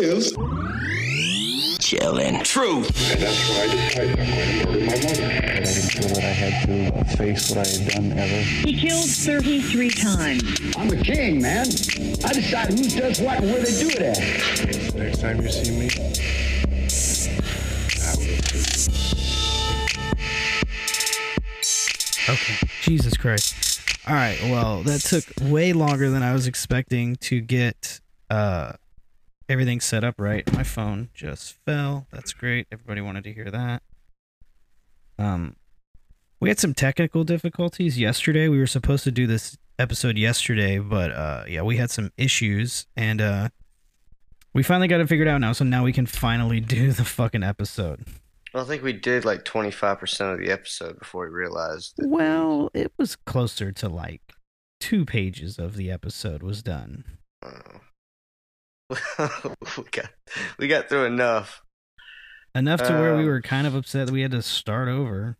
is chillin'. truth. And that's why I decided I'm going to murder my mother. I didn't feel that I had to face what I had done ever. He killed 33 times. I'm the king, man. I decide who does what and where they do it at. Next time you see me, I will too. Okay. Jesus Christ. All right. Well, that took way longer than I was expecting to get uh everything set up right. My phone just fell. That's great. Everybody wanted to hear that. Um we had some technical difficulties yesterday. We were supposed to do this episode yesterday, but uh yeah, we had some issues and uh we finally got it figured out now, so now we can finally do the fucking episode. Well, I think we did like 25% of the episode before we realized. That Well, it was closer to like two pages of the episode was done. Oh. we got we got through enough. Enough to where we Um, were kind of upset that we had to start over.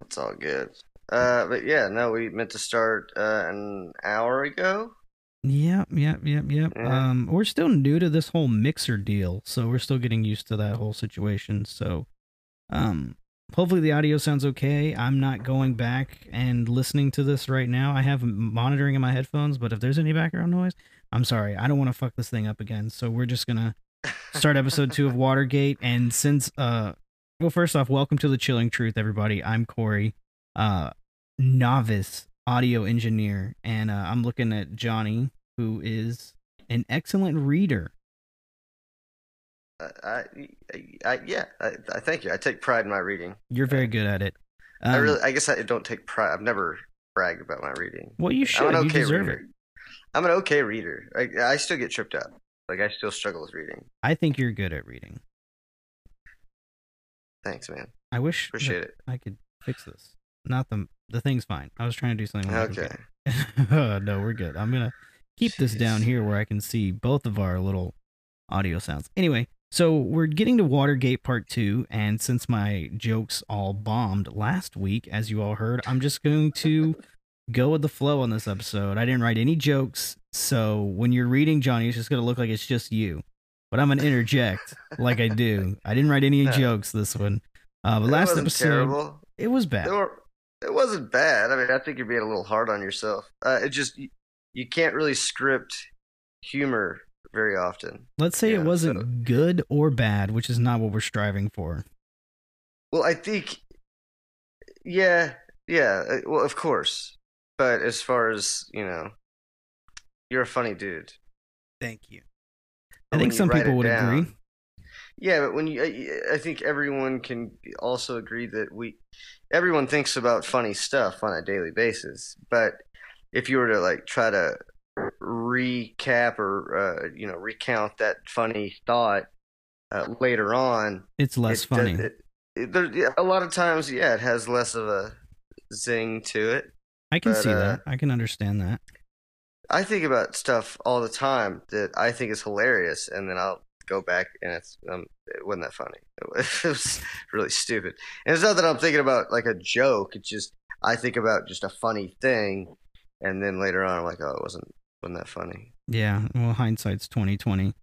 It's all good. Uh, but yeah, no, we meant to start uh, an hour ago. Yep, yep, yep, yep. Yeah. Um, we're still new to this whole mixer deal, so we're still getting used to that whole situation. So, um, hopefully the audio sounds okay. I'm not going back and listening to this right now. I have monitoring in my headphones, but if there's any background noise, I'm sorry. I don't want to fuck this thing up again. So we're just gonna start episode two of Watergate. And since, uh, well, first off, welcome to the Chilling Truth, everybody. I'm Corey, uh, novice audio engineer, and uh, I'm looking at Johnny, who is an excellent reader. Uh, I, I, I yeah, I, I thank you. I take pride in my reading. You're very good at it. I Um, really, I guess I don't take pride. I've never bragged about my reading. well, you should. I'm an You okay deserve reader. it. I'm an okay reader. I, I still get tripped up. Like I still struggle with reading. I think you're good at reading. Thanks, man. I wish Appreciate it. I could fix this. Not the the thing's fine. I was trying to do something. Okay. okay. no, we're good. I'm gonna keep this down here where I can see both of our little audio sounds. Anyway, so we're getting to Watergate Part Two, and since my jokes all bombed last week, as you all heard, I'm just going to go with the flow on this episode. I didn't write any jokes, so when you're reading Johnny, it's just gonna look like it's just you. But I'm gonna interject like I do. I didn't write any No. jokes this one. Uh, but It last episode, terrible. it was bad. It, were, it wasn't bad. I mean, I think you're being a little hard on yourself. Uh, it just you, you can't really script humor very often. Let's say Yeah, it wasn't so- good or bad, which is not what we're striving for. Well, I think, yeah, yeah. uh, Well, of course, but as far as you know, you're a funny dude. Thank you. I think some people would down- agree. Yeah, but when you, I- think everyone can also agree that we, everyone thinks about funny stuff on a daily basis. But if you were to like try to recap or uh, you know recount that funny thought uh, later on, It's less it funny. it- it- there, a lot of times, yeah, it has less of a zing to it. I can but, see uh, that. I can understand that. I think about stuff all the time that I think is hilarious, and then I'll go back and it's um, it wasn't that funny. It was really stupid. And it's not that I'm thinking about like a joke. It's just I think about just a funny thing, and then later on I'm like, oh, it wasn't wasn't that funny. Yeah. Well, hindsight's twenty twenty.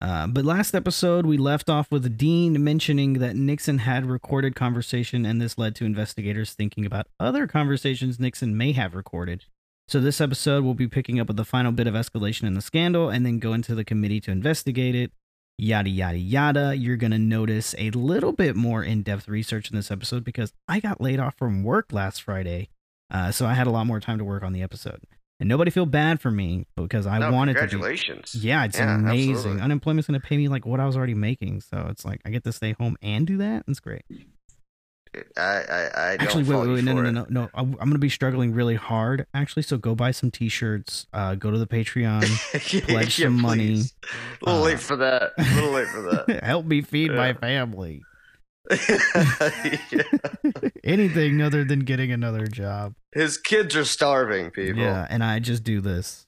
Uh, but last episode, we left off with Dean mentioning that Nixon had recorded conversation, and this led to investigators thinking about other conversations Nixon may have recorded. So this episode, we'll be picking up with the final bit of escalation in the scandal, and then go into the committee to investigate it. Yada yada yada. You're gonna notice a little bit more in-depth research in this episode because I got laid off from work last Friday, uh, so I had a lot more time to work on the episode. And nobody feel bad for me because I No, wanted to. be- yeah, it's Yeah, amazing. absolutely. Unemployment's going to pay me like what I was already making, so it's like I get to stay home and do that. It's great. I I, I don't Actually, wait, wait, wait, no, no, no, no, no. I'm going to be struggling really hard actually. So go buy some T-shirts. Uh, go to the Patreon. pledge Yeah, some money. please. A little Uh, late for that. A little late for that. Help me feed my family. Anything other than getting another job. His kids are starving, people. Yeah, and I just do this.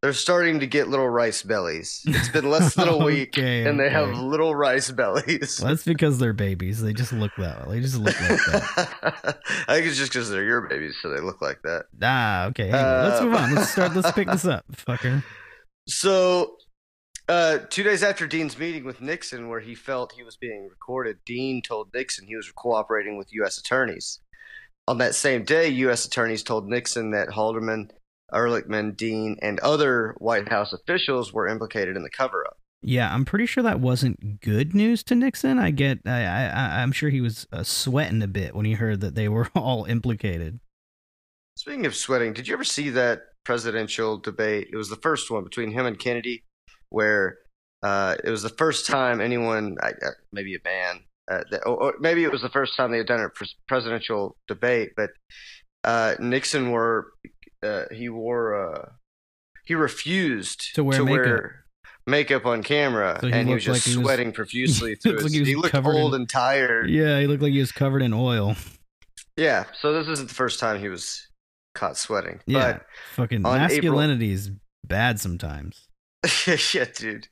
They're starting to get little rice bellies. It's been less than a week, Okay, and they have little rice bellies. Well, that's because they're babies. They just look that way. They just look like that. I think it's just because they're your babies, so they look like that. Ah, okay. Anyway, let's Uh, move on. Let's start. Let's pick this up, fucker. So, Uh, two days after Dean's meeting with Nixon, where he felt he was being recorded, Dean told Nixon he was cooperating with U.S. attorneys. On that same day, U.S. attorneys told Nixon that Haldeman, Ehrlichman, Dean, and other White House officials were implicated in the cover-up. Yeah, I'm pretty sure that wasn't good news to Nixon. I get, I, I, I'm sure he was uh, sweating a bit when he heard that they were all implicated. Speaking of sweating, did you ever see that presidential debate? It was the first one between him and Kennedy, where uh, it was the first time anyone, I- uh, maybe a man, uh, that, or, or maybe it was the first time they had done a presidential debate, but uh, Nixon wore, uh, he wore, uh, he refused To wear makeup. makeup on camera, So he and he was just like he was- sweating profusely through looked his. like he he looked old in- and tired. Yeah, he looked like he was covered in oil. Yeah, so this isn't the first time he was caught sweating. Yeah, fucking masculinity is bad sometimes. Yeah, dude.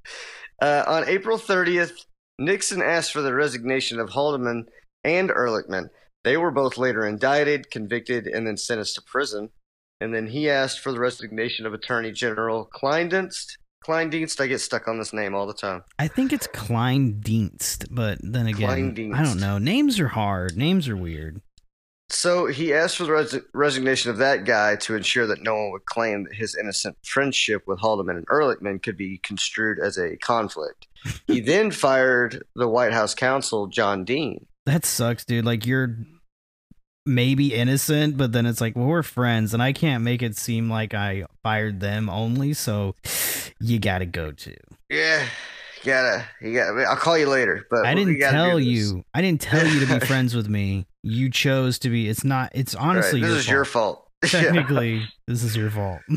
Uh, on April 30th, Nixon asked for the resignation of Haldeman and Ehrlichman. They were both later indicted, convicted, and then sentenced to prison. And then he asked for the resignation of Attorney General Kleindienst. Kleindienst, I get stuck on this name all the time. I think it's Kleindienst, but then again. I don't know. Names are hard. Names are weird. So he asked for the res- resignation of that guy to ensure that no one would claim that his innocent friendship with Haldeman and Ehrlichman could be construed as a conflict. He then fired the White House counsel, John Dean. That sucks, dude. Like you're maybe innocent, but then it's like, well, we're friends, and I can't make it seem like I fired them only. So you got to go too. Yeah, gotta, you gotta. I'll call you later, but I didn't tell you. I didn't tell you to be friends with me. You chose to be. It's not. It's honestly Right, this your is fault. your fault. Yeah. Technically, this is your fault.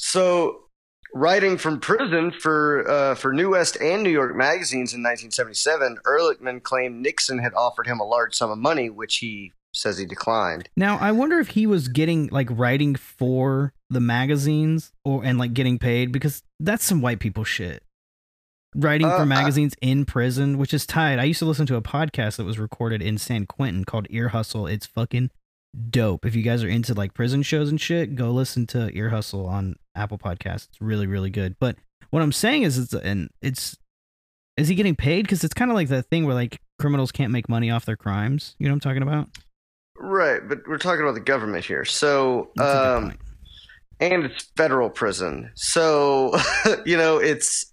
So, writing from prison for uh, for New West and New York magazines in 1977, Ehrlichman claimed Nixon had offered him a large sum of money, which he says he declined. Now, I wonder if he was getting like writing for the magazines or and like getting paid because that's some white people shit. Writing Uh, for magazines in prison, which is tight. I used to listen to a podcast that was recorded in San Quentin called Ear Hustle. It's fucking dope. If you guys are into like prison shows and shit, go listen to Ear Hustle on Apple Podcasts. It's really, really good. But what I'm saying is, it's and it's is he getting paid? Because it's kind of like that thing where like criminals can't make money off their crimes. You know what I'm talking about? Right, but we're talking about the government here. So, That's a good um, and it's federal prison. So, you know, it's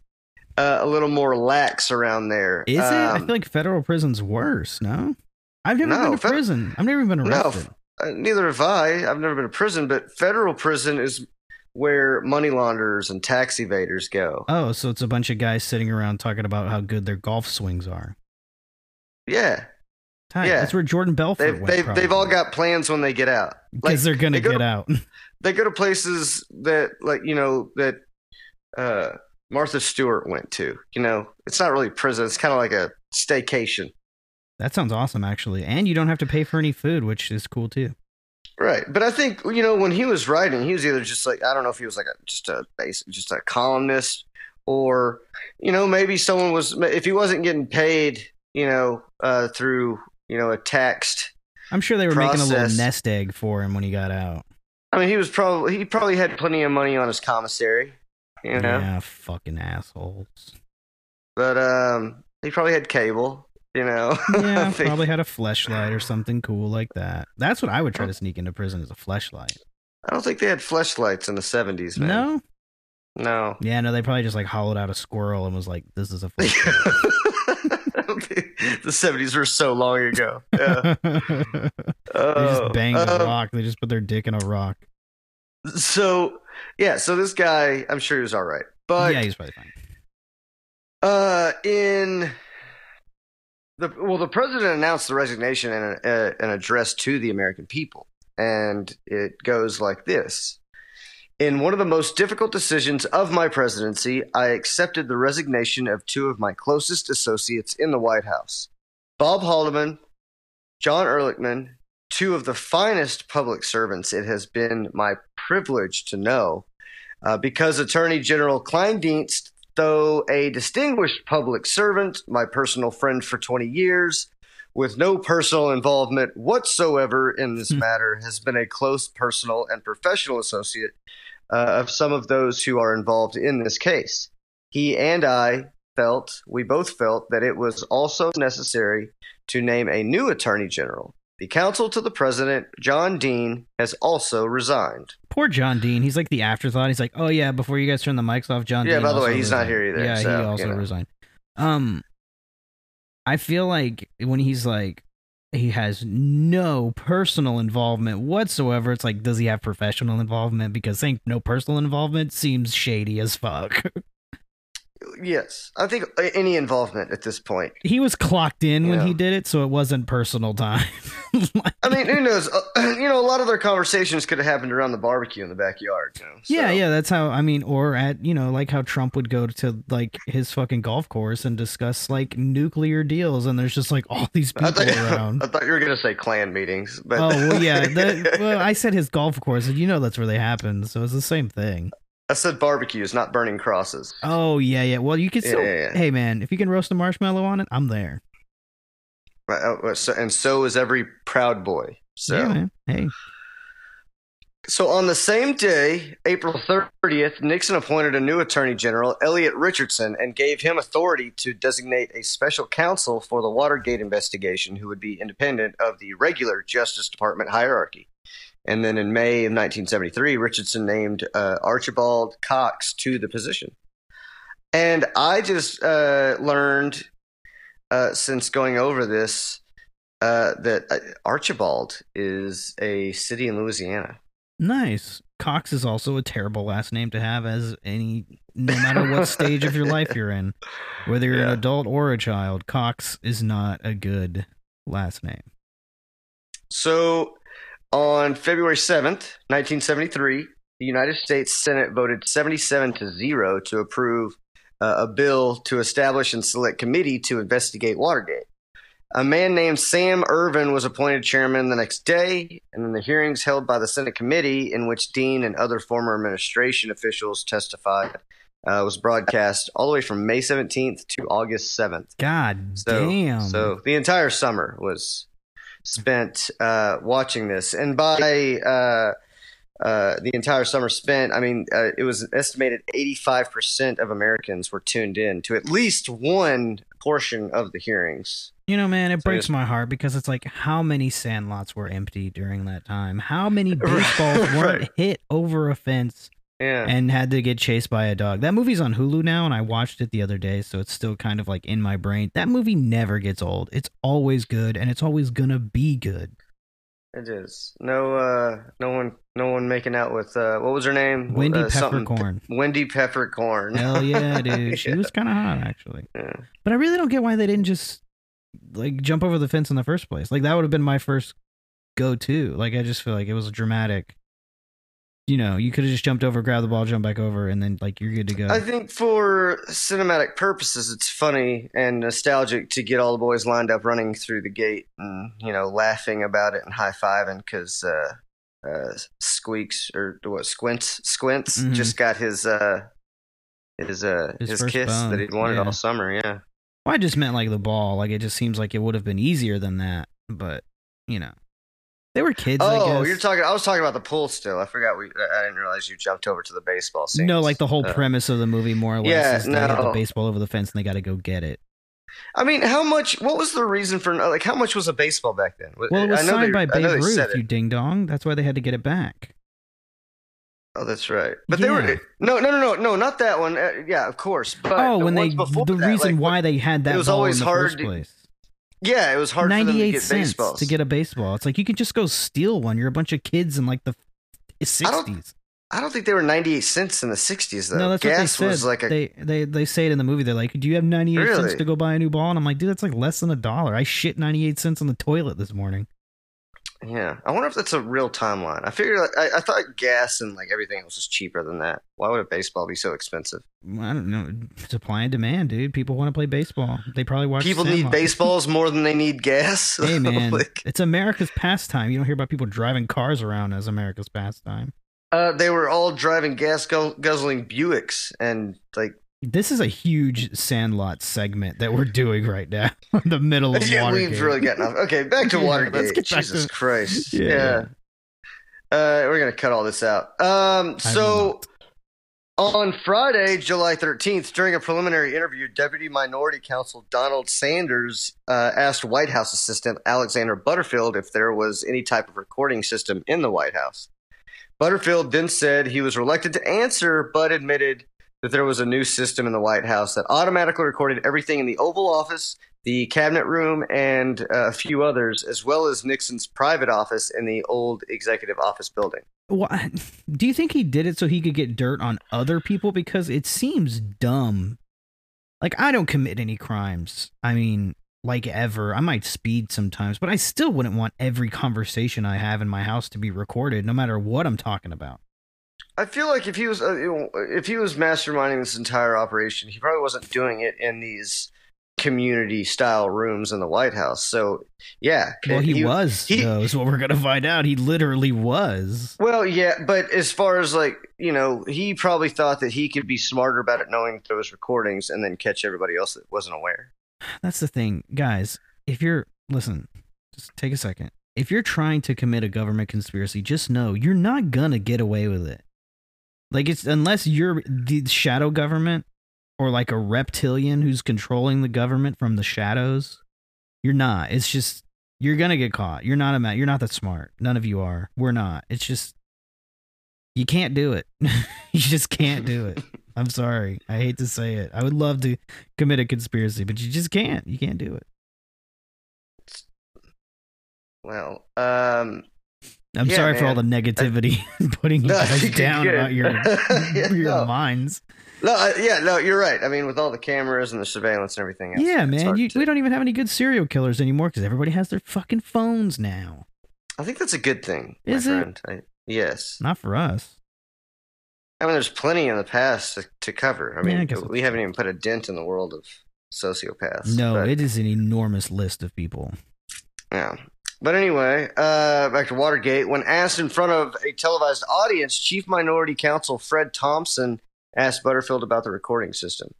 uh, a little more lax around there. Is it? I Um, feel like federal prison's worse. No, I've never No, been to fe- prison. I've never even been No, arrested. Uh, neither have I. I've never been to prison, but federal prison is where money launderers and tax evaders go. oh, so it's a bunch of guys sitting around talking about how good their golf swings are. Yeah, Tight. Yeah. That's where Jordan Belfort they've went. they've, they've all got plans when they get out. because they're gonna they go get to- out. They go to places that, like you know, that uh, Martha Stewart went to. You know, it's not really prison. It's kind of like a staycation. that sounds awesome, actually. And you don't have to pay for any food, which is cool too. Right, but I think you know when he was writing, he was either just like I don't know if he was like a, just a basic, just a columnist, or you know maybe someone was if he wasn't getting paid, you know, uh, through you know a text. I'm sure they were making a little nest egg for him when he got out. I mean, he was probably he probably had plenty of money on his commissary, you know, Yeah, fucking assholes. but um, he probably had cable, you know. Yeah, probably had a flashlight or something cool like that. That's what I would try to sneak into prison as a flashlight. I don't think they had flashlights in the seventies, man. No, no. yeah, no, they probably just like hollowed out a squirrel and was like, "This is a fleshlight." the seventies were so long ago. Yeah. they just banged a um, rock. They just put their dick in a rock. So yeah, so this guy, I'm sure he was all right, but yeah, he's probably fine. uh, in the well, the president announced the resignation in an, uh, an address to the American people, and it goes like this. In one of the most difficult decisions of my presidency, I accepted the resignation of two of my closest associates in the White House Bob Haldeman, John Ehrlichman, two of the finest public servants it has been my privilege to know. Uh, because Attorney General Kleindienst, though a distinguished public servant, my personal friend for 20 years, with no personal involvement whatsoever in this matter, has been a close personal and professional associate uh, of some of those who are involved in this case. he and I felt, we both felt, that it was also necessary to name a new attorney general. The counsel to the president, John Dean, has also resigned. Poor John Dean. He's like the afterthought. He's like, oh yeah, before you guys turn the mics off, John. Yeah, Dean by the way, he's not here either, Yeah, so, he you also know. resigned. Um, I feel like when he's like, he has no personal involvement whatsoever. It's like, does he have professional involvement? Because saying no personal involvement seems shady as fuck. Yes, I think any involvement at this point. he was clocked in when Yeah. he did it, so it wasn't personal time. Like- I mean, who knows? Uh, you know, a lot of their conversations could have happened around the barbecue in the backyard. You know? Yeah, so- yeah, that's how I mean, or at you know, like how Trump would go to like his fucking golf course and discuss like nuclear deals, and there's just like all these I people thought, around. I thought you were gonna say clan meetings, but oh well, yeah. That, well, I said his golf course, and you know that's where they happen, so it's the same thing. I said barbecues, not burning crosses. Oh yeah, yeah. Well, you could Yeah, still. yeah, yeah. Hey man, if you can roast a marshmallow on it, I'm there. Oh, so- And so is every proud boy. So, Yeah, man. Hey, so on the same day, April 30th, Nixon appointed a new Attorney General, Elliot Richardson, and gave him authority to designate a special counsel for the Watergate investigation, who would be independent of the regular Justice Department hierarchy. And then in May of 1973, Richardson named uh, Archibald Cox to the position. And I just uh, learned uh, since going over this uh, that uh, Archibald is a city in Louisiana. nice. Cox is also a terrible last name to have, as any no matter what stage of your life you're in, whether you're an adult or a child. Cox is not a good last name. So on February 7th, 1973, the United States Senate voted 77 to 0 to approve uh, a bill to establish and select committee to investigate Watergate. A man named Sam Ervin was appointed chairman the next day, and then the hearings held by the Senate committee, in which Dean and other former administration officials testified, uh, was broadcast all the way from May 17th to August 7th. God So, damn. so the entire summer was spent uh, watching this, and by uh, uh, the entire summer spent, I mean, uh, it was estimated 85% of Americans were tuned in to at least one portion of the hearings. You know, man, it So breaks my heart because it's like how many sandlots were empty during that time? How many baseballs weren't hit over a fence Yeah. and had to get chased by a dog? That movie's on Hulu now, and I watched it the other day, so it's still kind of like in my brain. That movie never gets old. It's always good, and it's always gonna be good. It is no, uh, no one, no one making out with uh, what was her name? Wendy uh, Peppercorn. Wendy Peppercorn. Hell yeah, dude. She Yeah. was kind of hot, actually. Yeah. But I really don't get why they didn't just like jump over the fence in the first place. Like that would have been my first go to. Like I just feel like it was dramatic. You know, you could have just jumped over, grabbed the ball, jump back over, and then like you're good to go. I think for cinematic purposes, it's funny and nostalgic to get all the boys lined up running through the gate and you know laughing about it and high fiving because uh, uh, Squeaks or what Squints Squints Mhm. just got his uh, his uh, His his, kiss bone, that he'd wanted yeah. all summer. Yeah, Well, I just meant like the ball. Like it just seems like it would have been easier than that. But you know, they were kids. I oh, guess. you're talking. I was talking about the pool still. I forgot. We I didn't realize you jumped over to the baseball scene. No, like the whole Uh, premise of the movie, more or less, Yeah, is they have the baseball over the fence and they got to go get it. I mean, how much? What was the reason for like? How much was a baseball back then? Well, it was signed they- by Babe Ruth, you ding dong. That's why they had to get it back. Oh, that's right. But they were no, no, no, no, no, not that one. Uh, yeah, of course. But oh, the when they the that, reason like, why they had that it was ball always in the hard to- place. Yeah, it was hard for them to 98 get cents baseballs to get a baseball. It's like you can just go steal one. You're a bunch of kids in like the I 60s. I don't think they were ninety-eight cents in the '60s though. No, that's Gas what they said. was like a they, they they say it in the movie. They're like, "Do you have 98 cents to go buy a new ball?" And I'm like, "Dude, that's like less than a dollar. I shit 98 cents on the toilet this morning." Yeah. I wonder if that's a real timeline. I figured like, I, I thought gas and like everything else was cheaper than that. Why would a baseball be so expensive? I don't know. Supply and demand, dude. People want to play baseball. They probably watch. People need baseballs more than they need gas. Hey man, Like, it's America's pastime. You don't hear about people driving cars around as America's pastime. uh, they were all driving gas guzzling Buicks and like This is a huge Sandlot segment that we're doing right now. the middle of yeah, Watergate. we've really gotten off. Okay, back to Watergate. let's get back Jesus to- Christ. Yeah, Yeah. Uh, we're gonna cut all this out. Um, so. On Friday, July 13th, during a preliminary interview, Deputy Minority Counsel Donald Sanders uh, asked White House assistant Alexander Butterfield if there was any type of recording system in the White House. Butterfield then said he was reluctant to answer, but admitted that there was a new system in the White House that automatically recorded everything in the Oval Office, the Cabinet Room, and uh, a few others, as well as Nixon's private office in the old Executive Office building. What, do you think he did it so he could get dirt on other people? Because it seems dumb. Like, I don't commit any crimes. I mean, like ever. I might speed sometimes, but I still wouldn't want every conversation I have in my house to be recorded, no matter what I'm talking about. I feel like if he was uh, you know, if he was masterminding this entire operation, he probably wasn't doing it in these community style rooms in the White House. So yeah, Well, he, was, he- though, is what we're gonna find out. He literally was. Well, yeah, but as far as like you know, he probably thought that he could be smarter about it, knowing those recordings, and then catch everybody else that wasn't aware. That's the thing, guys. If you're listen, just take a second. If you're trying to commit a government conspiracy, just know you're not gonna get away with it. Like it's unless you're the shadow government or like a reptilian who's controlling the government from the shadows. You're not. It's just you're gonna get caught. You're not a man. You're not that smart. None of you are. We're not. It's just you can't do it. you just can't do it. I'm sorry. I hate to say it. I would love to commit a conspiracy, but you just can't. You can't do it. Well, um, I'm Yeah, sorry for all the man. negativity putting you No, guys down about your Yeah, your no. minds. no, uh, yeah, no, you're right. I mean, with all the cameras and the surveillance and everything. Else, yeah, man. You, to- we don't even have any good serial killers anymore because everybody has their fucking phones now. I think that's a good thing. Is my it? friend. I, yes. Not for us. I mean, there's plenty in the past to, to cover. I mean, Yeah, I we haven't even put a dent in the world of sociopaths. No, but, it is an enormous list of people. yeah. But anyway, uh, back to Watergate. When asked in front of a televised audience, Chief Minority Counsel Fred Thompson asked Butterfield about the recording system.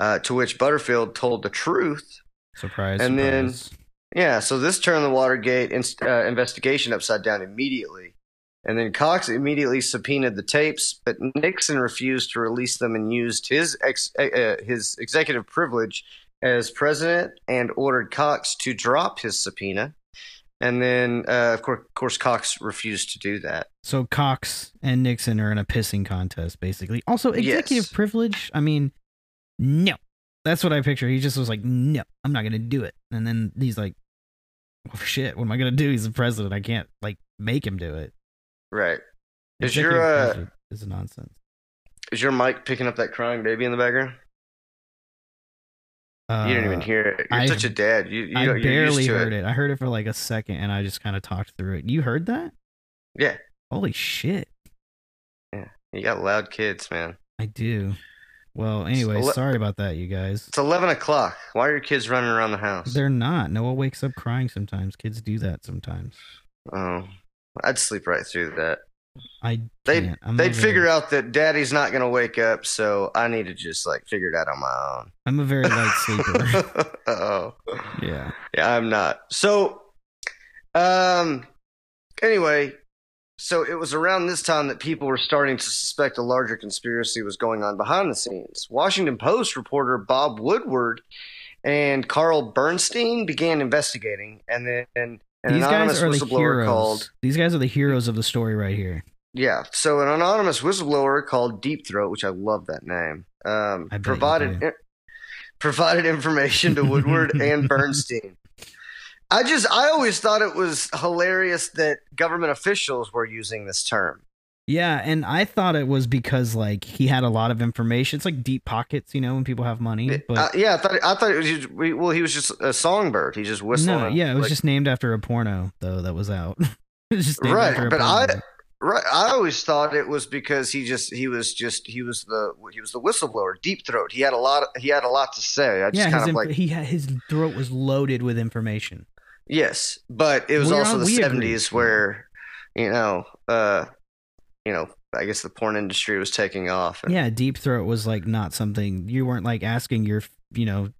Uh, to which Butterfield told the truth. Surprise. And then- Yeah, so this turned the Watergate inst- uh, investigation upside down immediately. And then Cox immediately subpoenaed the tapes, but Nixon refused to release them and used his ex- uh, uh, his executive privilege as president and ordered Cox to drop his subpoena. And then, uh, of, course, of course, Cox refused to do that. So Cox and Nixon are in a pissing contest, basically. Also, executive Yes. privilege. I mean, no. That's what I picture. He just was like, no, I'm not gonna do it. And then he's like, oh shit, what am I gonna do? He's the president. I can't like make him do it. Right? Is your uh, is nonsense. is your mic picking up that crying baby in the background? You didn't even Uh, hear it. You're I- such a dad. You, you I barely heard it. I heard it for like a second, and I just kind of talked through it. You heard that? Yeah, Holy shit! Yeah, you got loud kids, man. I do. Well, anyway, le- sorry about that, you guys. It's eleven o'clock. Why are your kids running around the house? They're not. Noah wakes up crying sometimes. Kids do that sometimes. Oh, I'd sleep right through that. I They'd they'd figure very, out that Daddy's not gonna wake up, so I need to just like figure it out on my own. I'm a very light sleeper. oh, yeah. yeah, I'm not. So, um, anyway, so it was around this time that people were starting to suspect a larger conspiracy was going on behind the scenes. Washington Post reporter Bob Woodward and Carl Bernstein began investigating, and then an These guys are the whistleblower heroes. called. These guys are the heroes of the story right here. Yeah. So an anonymous whistleblower called Deep Throat, which I love that name, um, I bet you provided do. provided information to Woodward and Bernstein. I just I always thought it was hilarious that government officials were using this term. Yeah, and I thought it was because like he had a lot of information. It's like deep pockets, you know, when people have money. But Uh, yeah, I thought I thought it was just, well he was just a songbird. He just whistled. no, yeah, it was just named after a porno though that was out. was just named Right, after a but I- Right. I always thought it was because he just he was just he was the he was the whistleblower, deep throat. He had a lot of, he had a lot to say. I just yeah, kind of like he had his throat was loaded with information. yes, but it was We're also on- the seventies where you know uh you know I guess the porn industry was taking off. and- Yeah, deep throat was like not something you weren't like asking your you know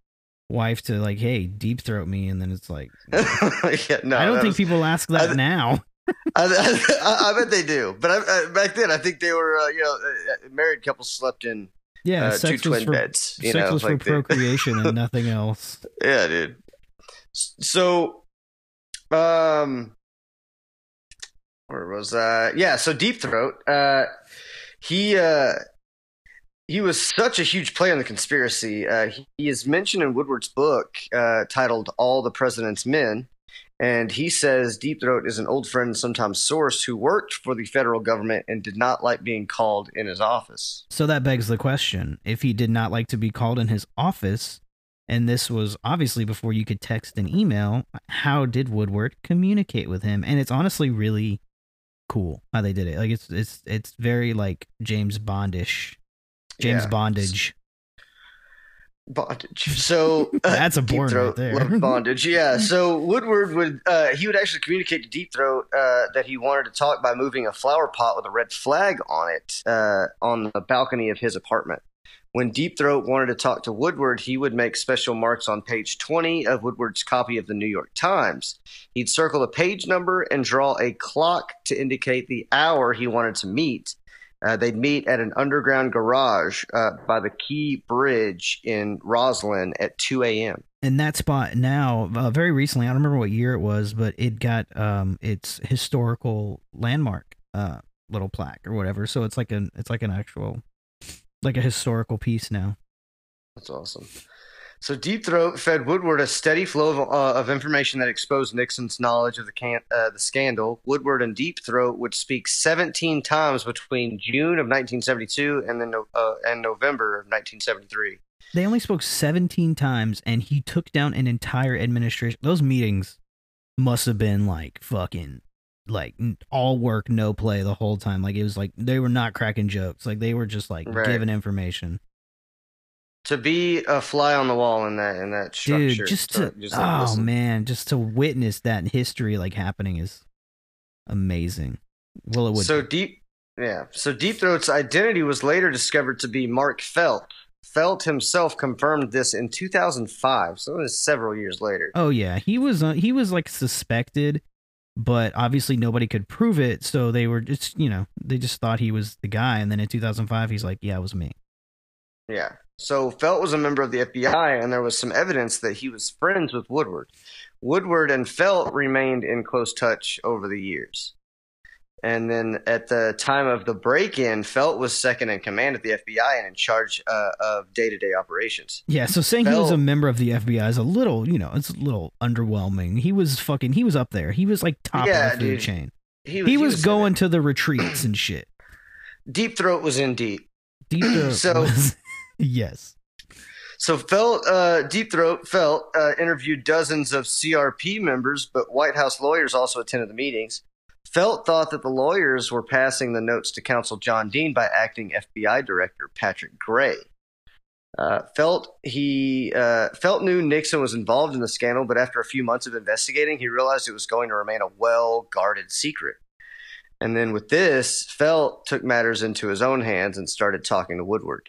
wife to like, hey, deep throat me, and then it's like yeah, no, I don't think was- people ask I that th- now. I, I, I bet they do. But I, I, back then, I think they were, uh, you know, uh, married couples slept in Yeah, uh, two twin for beds. You sex know, was for like procreation and nothing else. Yeah, dude. So, um, where was that? Yeah, so Deep Throat. Uh, he uh, he was such a huge player in the conspiracy. Uh, he, he is mentioned in Woodward's book uh, titled "All the President's Men." And he says Deep Throat is an old friend sometimes source who worked for the federal government and did not like being called in his office. So that begs the question: if he did not like to be called in his office, and this was obviously before you could text and email, how did Woodward communicate with him? And it's honestly really cool how they did it. Like it's it's it's very like James Bondish, James Yeah. Bondage. Bondage. So uh, That's a Deep Throat right there. bondage. Yeah. So Woodward would uh, he would actually communicate to Deep Throat uh, that he wanted to talk by moving a flower pot with a red flag on it uh, on the balcony of his apartment. When Deep Throat wanted to talk to Woodward, he would make special marks on page 20 of Woodward's copy of the New York Times. He'd circle a page number and draw a clock to indicate the hour he wanted to meet. Uh, they'd meet at an underground garage uh, by the Key Bridge in Rosslyn at 2 a.m. and that spot now uh, very recently i don't remember what year it was but it got um its historical landmark uh little plaque or whatever so it's like an it's like an actual like a historical piece now That's awesome. So Deep Throat fed Woodward a steady flow of, uh, of information that exposed Nixon's knowledge of the can- uh, the scandal. Woodward and Deep Throat would speak 17 times between June of 1972 and then no- uh, and November of 1973. they only spoke 17 times and he took down an entire administration those meetings must have been like fucking like all work no play the whole time like it was like they were not cracking jokes like they were just like Right. giving information To be a fly on the wall in that in that structure, dude just to just like, oh listen. man just to witness that history like happening is amazing well it would So deep, yeah. So Deep Throat's identity was later discovered to be Mark Felt. Felt himself confirmed this in 2005, so it was several years later. oh yeah he was uh, he was like suspected but obviously nobody could prove it so they were just you know they just thought he was the guy and then in 2005 he's like yeah it was me Yeah. So Felt was a member of the FBI, and there was some evidence that he was friends with Woodward. Woodward and Felt remained in close touch over the years. And then at the time of the break in, Felt was second in command at the FBI and in charge uh, of day to day operations. Yeah, so saying he was a member of the FBI is a little, you know, it's a little underwhelming. He was fucking, he was up there. He was like top Yeah, of the food chain. He He was in going to the retreats and shit. Deep Throat was in deep. Deep Throat So- was- yes. So Felt, uh, Deep Throat Felt uh, interviewed dozens of CRP members, but White House lawyers also attended the meetings. Felt thought that the lawyers were passing the notes to counsel John Dean by acting FBI Director Patrick Gray. Uh, Felt he uh, Felt knew Nixon was involved in the scandal, but after a few months of investigating, he realized it was going to remain a well guarded secret. And then with this, Felt took matters into his own hands and started talking to Woodward.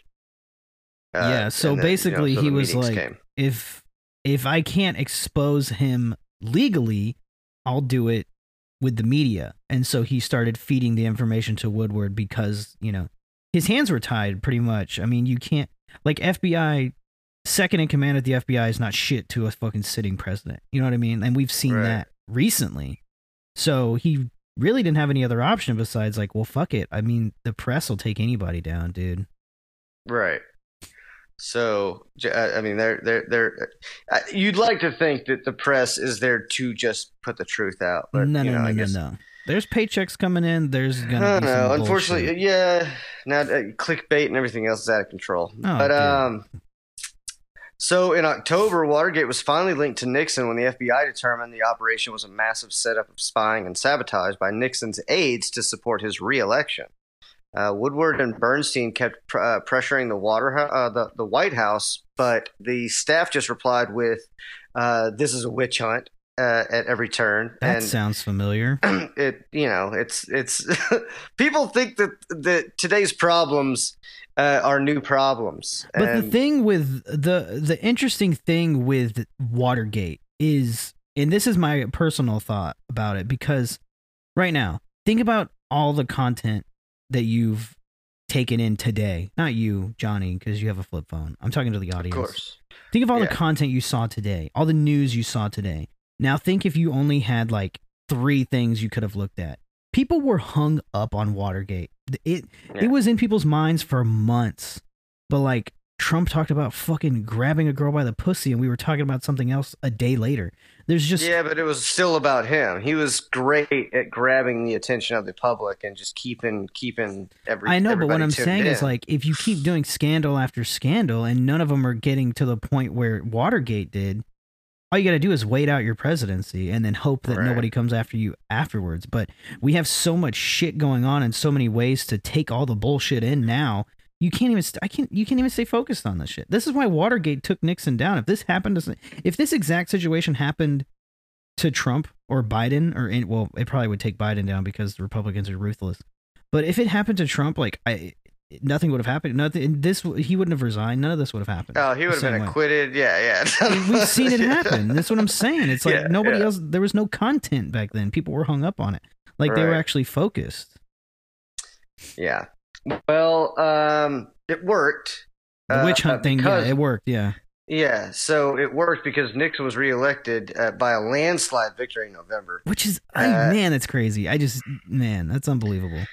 Uh, Yeah, so then, you know, basically he was like- came. If if I can't expose him legally, I'll do it with the media. And so he started feeding the information to Woodward because, you know, his hands were tied pretty much. I mean, you can't like FBI second in command at the FBI is not shit to a fucking sitting president. You know what I mean? And we've seen Right. that recently. So he really didn't have any other option besides like, well, fuck it. I mean, the press will take anybody down, dude. Right. So I mean, they're they're they're. You'd like to think that the press is there to just put the truth out, but no, you no, know, no, I no, guess, no. There's paychecks coming in. There's gonna don't be know. some Unfortunately, bullshit. yeah. Now uh, clickbait and everything else is out of control. Oh, but dude. um, so in October, Watergate was finally linked to Nixon when the FBI determined the operation was a massive setup of spying and sabotage by Nixon's aides to support his reelection. Uh, Woodward and Bernstein kept pr- uh, pressuring the water uh, the the White House, but the staff just replied with, uh, "This is a witch hunt." Uh, at every turn, that and sounds familiar. it you know it's it's people think that that today's problems uh, are new problems But the thing with the the interesting thing with Watergate is, and this is my personal thought about it, because right now, think about all the content that you've taken in today. Not you, Johnny, because you have a flip phone. I'm talking to the audience. Of course. Think of all Yeah. the content you saw today, all the news you saw today. Now think if you only had like three things you could have looked at. People were hung up on Watergate. It Yeah. it was in people's minds for months. But like Trump talked about fucking grabbing a girl by the pussy and we were talking about something else a day later. There's just Yeah, but it was still about him. He was great at grabbing the attention of the public and just keeping keeping every. I know, but what I'm saying is like if you keep doing scandal after scandal and none of them are getting to the point where Watergate did, all you got to do is wait out your presidency and then hope that Right. nobody comes after you afterwards. But we have so much shit going on and so many ways to take all the bullshit in now. You can't even st- I can't you can't even stay focused on this shit. This is why Watergate took Nixon down. If this happened to if this exact situation happened to Trump or Biden or in, well, it probably would take Biden down because the Republicans are ruthless. But if it happened to Trump, like I, nothing would have happened. Nothing. This he wouldn't have resigned. None of this would have happened. oh, he would have been way. acquitted. Yeah, yeah. We've seen it happen. That's what I'm saying. It's like Yeah, nobody yeah. else. There was no content back then. People were hung up on it. Like they were actually focused. Yeah. Well, um, it worked. The Uh, witch hunt uh, thing, yeah, it worked. Yeah. Yeah, so it worked because Nixon was reelected uh, by a landslide victory in November. Which is, I, Uh, man, that's crazy. I just, man, that's unbelievable.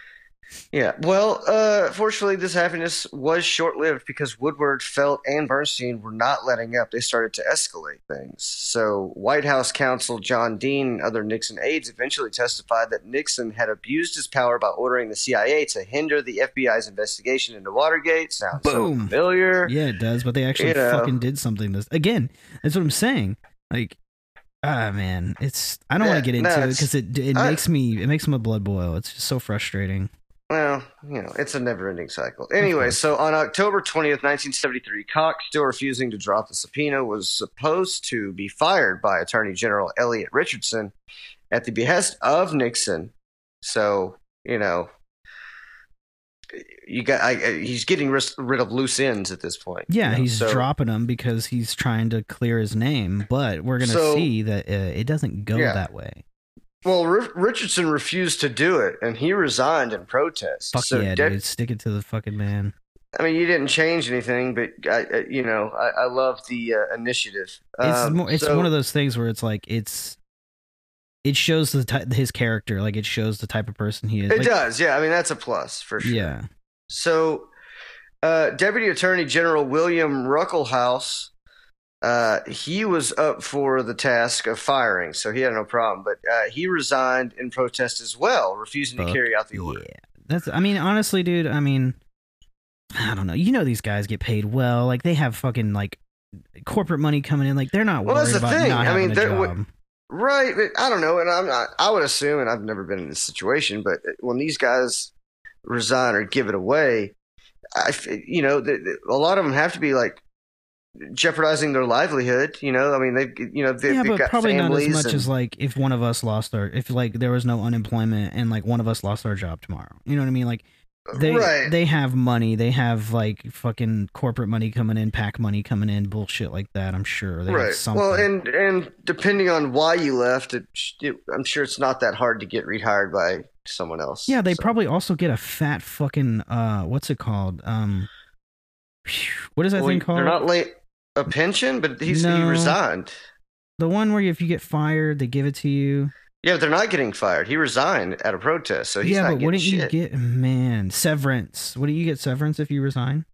Yeah, well, uh, fortunately, this happiness was short lived because Woodward, Felt, and Bernstein were not letting up. They started to escalate things. So, White House counsel John Dean and other Nixon aides eventually testified that Nixon had abused his power by ordering the CIA to hinder the FBI's investigation into Watergate. Sounds so Boom. familiar. Yeah, it does. But they actually You know. fucking did something. This again. That's what I'm saying. Like, ah, man, it's. I don't want to get no, into it because it it I- makes me it makes my blood boil. It's just so frustrating. Well, you know, it's a never ending cycle. Anyway, so on October 20th, 1973, Cox, still refusing to drop the subpoena, was supposed to be fired by Attorney General Elliot Richardson at the behest of Nixon. So, you know, you got I, he's getting rid of loose ends at this point. Yeah, you know, he's so- dropping them because he's trying to clear his name. But we're gonna So- see that uh, it doesn't go Yeah. that way. Well, R- Richardson refused to do it, and he resigned in protest. Fuck so yeah, De- dude! Stick it to the fucking man. I mean, you didn't change anything, but I, you know, I, I love the uh, initiative. It's Um, more, it's so- one of those things where it's like it's it shows the ty- his character, like it shows the type of person he is. It Like, does, yeah. I mean, that's a plus for sure. Yeah, So, uh, Deputy Attorney General William Ruckelshaus, uh, he was up for the task of firing, so he had no problem. But uh, he resigned in protest as well, refusing Fuck to carry out the order. yeah. That's. I mean, honestly, dude. I mean, I don't know. You know, these guys get paid well. Like they have fucking like corporate money coming in. Like they're not Well, that's the thing. I mean, would- Right, but I don't know, and I'm not. I would assume, and I've never been in this situation, but when these guys resign or give it away, I, you know, a lot of them have to be like jeopardizing their livelihood. You know, I mean, they, you know, they, yeah, they've but got probably not as much and- as like if one of us lost our if like there was no unemployment and like one of us lost our job tomorrow. You know what I mean? Like they right. they have money. They have like fucking corporate money coming in, PAC money coming in, bullshit like that. I'm sure they right. something. Well, and and depending on why you left, it, it, I'm sure it's not that hard to get rehired by someone else. yeah, they So- probably also get a fat fucking uh, what's it called? Um, what is that Well, thing called? They're not late a pension, but he's he resigned. the one where if you get fired, they give it to you. Yeah, but they're not getting fired. He resigned at a protest, so he's yeah, not but wouldn't shit. you get man severance? Wouldn't you get severance if you resign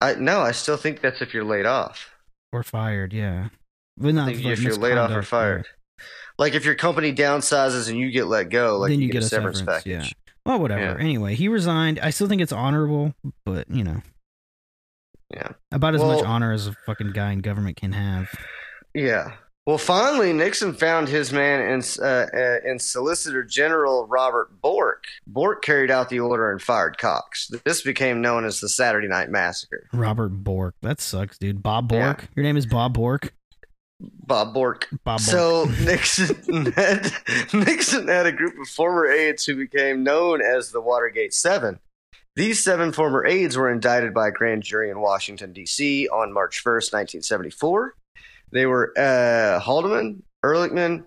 I no, I still think that's if you're laid off. or fired? Yeah, but not for if you're laid off or fired. Like if your company downsizes and you get let go, like Then you, you get, get a a severance, severance, package. yeah. Well, whatever. Yeah. Anyway, he resigned. I still think it's honorable, but you know, Yeah. about as much honor as a fucking guy in government can have. Yeah. Well, finally, Nixon found his man in, uh, uh, in Solicitor General Robert Bork. Bork carried out the order and fired Cox. This became known as the Saturday Night Massacre. Robert Bork. That sucks, dude. Bob Yeah. Bork. Your name is Bob Bork. Bob Bork. Bob Bork. So Nixon had, Nixon had a group of former aides who became known as the Watergate Seven. These seven former aides were indicted by a grand jury in Washington, D.C. on March 1st, 1974. They were uh, Haldeman, Ehrlichman,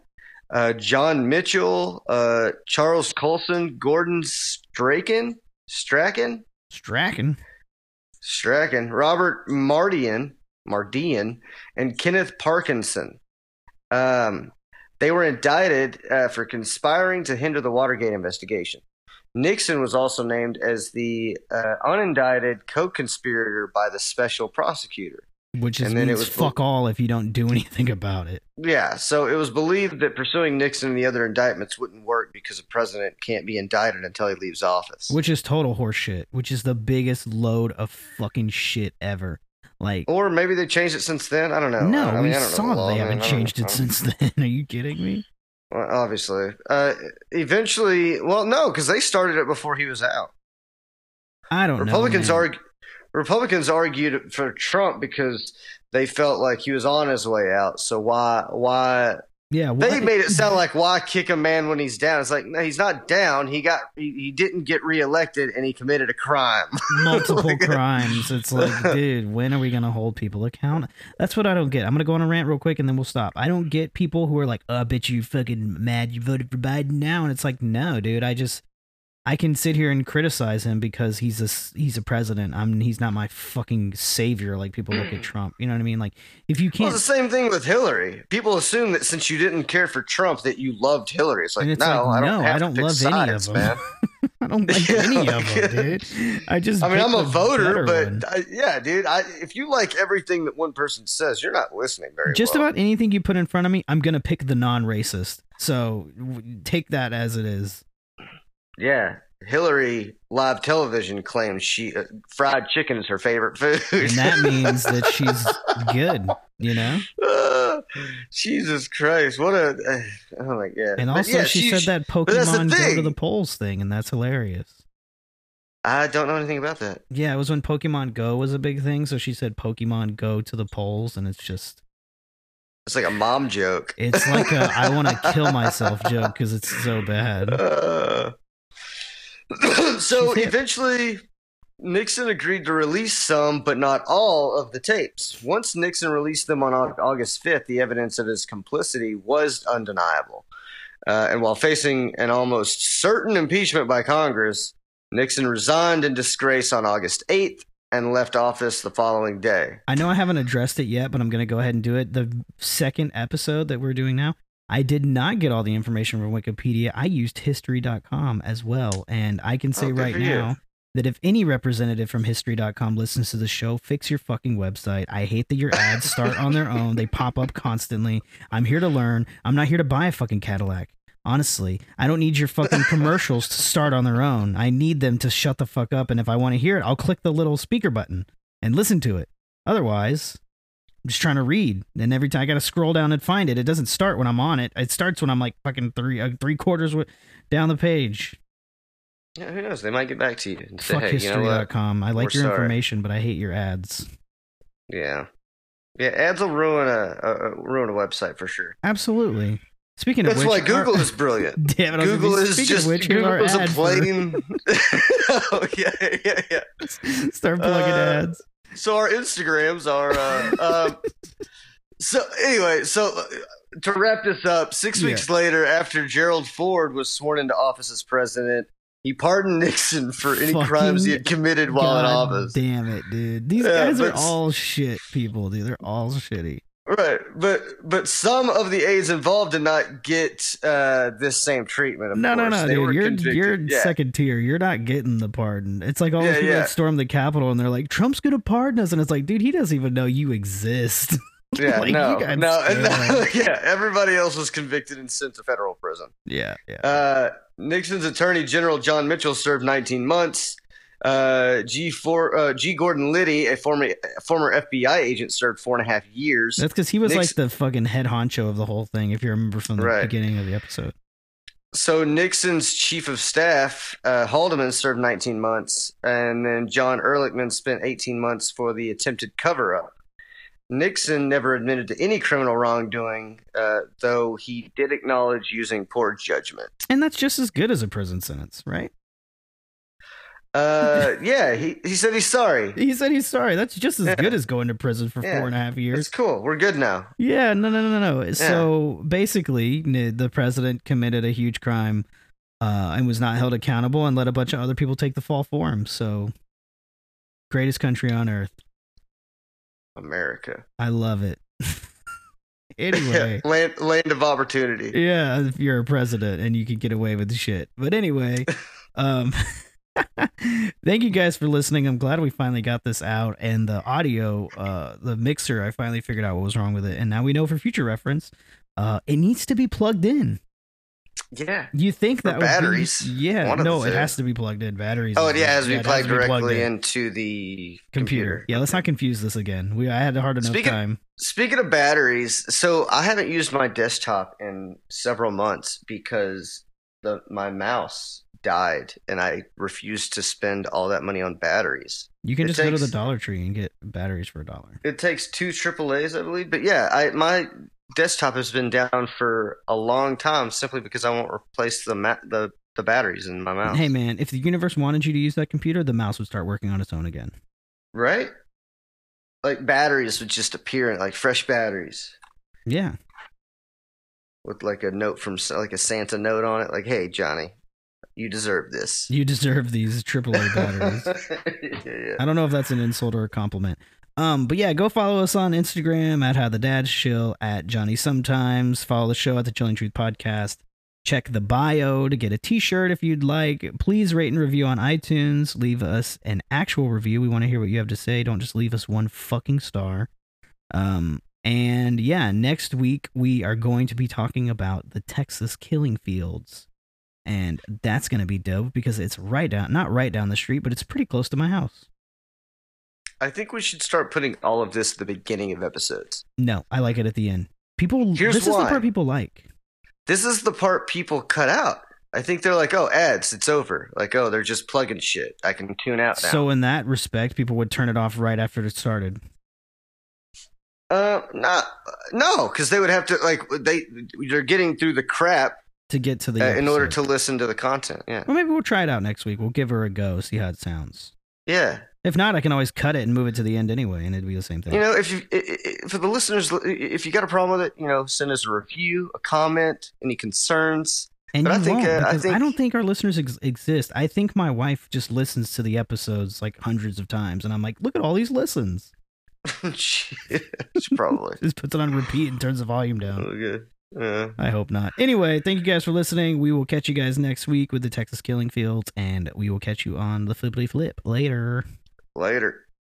uh, John Mitchell, uh, Charles Colson, Gordon Strachan, Strachan, Strachan. Strachan, Robert Mardian, Mardian, and Kenneth Parkinson. Um, they were indicted uh, for conspiring to hinder the Watergate investigation. Nixon was also named as the uh, unindicted co-conspirator by the special prosecutor. Which is And then it was- fuck all if you don't do anything about it. Yeah, so it was believed that pursuing Nixon and the other indictments wouldn't work because a president can't be indicted until he leaves office. Which is total horseshit. Which is the biggest load of fucking shit ever. Like Or maybe they changed it since then. I don't know. no, I mean, we I don't know saw the they haven't changed it since then. Are you kidding me? Well, obviously. Uh, eventually, well, no, because they started it before he was out. I don't Republicans know. argue. Republicans argued for Trump because they felt like he was on his way out. So why? Why? Yeah, They made it sound like why kick a man when he's down? It's like no, he's not down. He got he, he didn't get reelected and he committed a crime. multiple Like- crimes. It's like, dude, when are we gonna hold people account? That's what I don't get. I'm gonna go on a rant real quick and then we'll stop. I don't get people who are like, oh, I bet you fucking mad you voted for Biden now, and it's like, no, dude, I just I can sit here and criticize him because he's a s- he's a president. I'm he's not my fucking savior like people look at Trump. You know what I mean? Like if you can't it's the same thing with Hillary. People assume that since you didn't care for Trump, that you loved Hillary. It's like, it's no, like, I don't no, have I don't pick love any of sides, them. man. I don't like Yeah, any of okay. them, dude. I just I mean, pick I'm a voter, but. I, yeah, dude. I, if you like everything that one person says, you're not listening very just well. about anything you put in front of me, I'm gonna pick the non-racist. So w- take that as it is. Yeah, Hillary live television claims she uh, fried chicken is her favorite food, and that means that she's good, you know. Uh, Jesus Christ, what a uh, oh my god! And also, yeah, she, said that but that's the Pokemon go to the polls thing, and that's hilarious. I don't know anything about that. Yeah, it was when Pokemon Go was a big thing. So she said Pokemon go to the polls, and it's just It's like a mom joke. it's like a I want to kill myself joke because it's so bad. Uh, so eventually, Nixon agreed to release some, but not all, of the tapes. Once Nixon released them on August 5th, the evidence of his complicity was undeniable. Uh, and while facing an almost certain impeachment by Congress, Nixon resigned in disgrace on August 8th and left office the following day. I know I haven't addressed it yet, but I'm going to go ahead and do it. The second episode that we're doing now, I did not get all the information from Wikipedia. I used history.com as well. And I can oh, say Oh, right you. now that if any representative from history.com listens to the show, fix your fucking website. I hate that your ads start on their own, they pop up constantly. I'm here to learn. I'm not here to buy a fucking Cadillac. Honestly, I don't need your fucking commercials to start on their own. I need them to shut the fuck up. And if I want to hear it, I'll click the little speaker button and listen to it. Otherwise, I'm just trying to read, and every time I got to scroll down and find it. It doesn't start when I'm on it. It starts when I'm like fucking three uh, three quarters w- down the page. Yeah, who knows? They might get back to you and say, Fuck hey, you know I like We're your sorry. information, but I hate your ads. Yeah. Yeah, ads will ruin a, a, a ruin a website for sure. Absolutely. Speaking of That's which, why Google our- is brilliant. Damn it! I was gonna Google be- is just which, Google is a ad for- oh yeah, yeah, yeah. Start plugging Uh, ads. So our Instagrams are. Uh, um, so anyway, so uh, to wrap this up, six Yeah. weeks later, after Gerald Ford was sworn into office as president, he pardoned Nixon for any crimes he had committed while in office. Damn it, dude! These Yeah, guys are all shit people, dude. They're all shitty. Right, but but some of the aides involved did not get uh, this same treatment. Of No, no, course. no, They dude. You're convicted. you're Yeah. second tier. You're not getting the pardon. It's like all Yeah, those people yeah. that storm the Capitol and they're like, Trump's gonna pardon us, and it's like, dude, he doesn't even know you exist. Yeah, Like, no, no, and scammed. yeah. Everybody else was convicted and sent to federal prison. yeah, yeah. Uh, Nixon's Attorney General John Mitchell served 19 months. Uh, G. For, uh, G. Gordon Liddy, a former former FBI agent, served four and a half years. That's because he was Nix- like the fucking head honcho of the whole thing. If you remember from the Right. beginning of the episode. So Nixon's chief of staff, uh, Haldeman, served 19 months, and then John Ehrlichman spent 18 months for the attempted cover-up. Nixon never admitted to any criminal wrongdoing, uh, though he did acknowledge using poor judgment. And that's just as good as a prison sentence, right? Uh, yeah, he he said he's sorry. He said he's sorry. That's just as Yeah. good as going to prison for Yeah. four and a half years. It's cool. We're good now. Yeah, no, no, no, no, no. So basically, the president committed a huge crime uh, and was not held accountable and let a bunch of other people take the fall for him. So, greatest country on earth. America. I love it. anyway, land land of opportunity. yeah, if you're a president and you can get away with shit. But anyway, um thank you guys for listening. I'm glad we finally got this out and the audio uh the mixer I finally figured out what was wrong with it and now we know for future reference uh it needs to be plugged in. Yeah. You think that would be- batteries, yeah, no, it has to be plugged in. Batteries. Oh, yeah, it has to be it plugged directly in. into the computer. computer. Yeah, let's not confuse this again. We I had a hard enough Speaking- time. Speaking of batteries, so I haven't used my desktop in several months because the my mouse died and I refused to spend all that money on batteries. You can it just go to the Dollar Tree and get batteries for a dollar. It takes two AAA's, I believe. But yeah, I my desktop has been down for a long time simply because I won't replace the ma- the the batteries in my mouse. Hey man, if the universe wanted you to use that computer, the mouse would start working on its own again. right? Like batteries would just appear, like fresh batteries Yeah. with like a note from like a Santa note on it, like, "Hey Johnny, you deserve this." You deserve these AAA batteries. yeah, yeah. I don't know if that's an insult or a compliment. Um, but yeah, go follow us on Instagram at How the Dads Chill at Johnny Sometimes. Follow the show at the Chilling Truth Podcast. Check the bio to get a T-shirt if you'd like. Please rate and review on iTunes. Leave us an actual review. We want to hear what you have to say. Don't just leave us one fucking star. Um, and yeah, next week we are going to be talking about the Texas killing fields. And that's going to be dope because it's right down, not right down the street, but it's pretty close to my house. I think we should start putting all of this at the beginning of episodes. No, I like it at the end. People, Here's this is the part people like. This is the part people cut out. I think they're like, "Oh, ads, it's over." Like, "Oh, they're just plugging shit. I can tune out now." So in that respect, people would turn it off right after it started. Uh, not no, because they would have to like they they're getting through the crap To get to the uh, in order to listen to the content. Yeah, Well, maybe we'll try it out next week. We'll give her a go, see how it sounds. yeah. If not, I can always cut it and move it to the end anyway, and it'd be the same thing. You know, if you for the listeners, if you got a problem with it, you know, send us a review, a comment, any concerns. and but you I think, won't, uh, I because I, don't think our listeners ex- exist. I think my wife just listens to the episodes like hundreds of times, and I'm like, look at all these listens. Shit, probably. Just puts it on repeat and turns the volume down. Okay. I hope not. Anyway, thank you guys for listening. We will catch you guys next week with the Texas Killing Fields, and we will catch you on the flippity flip later. Later.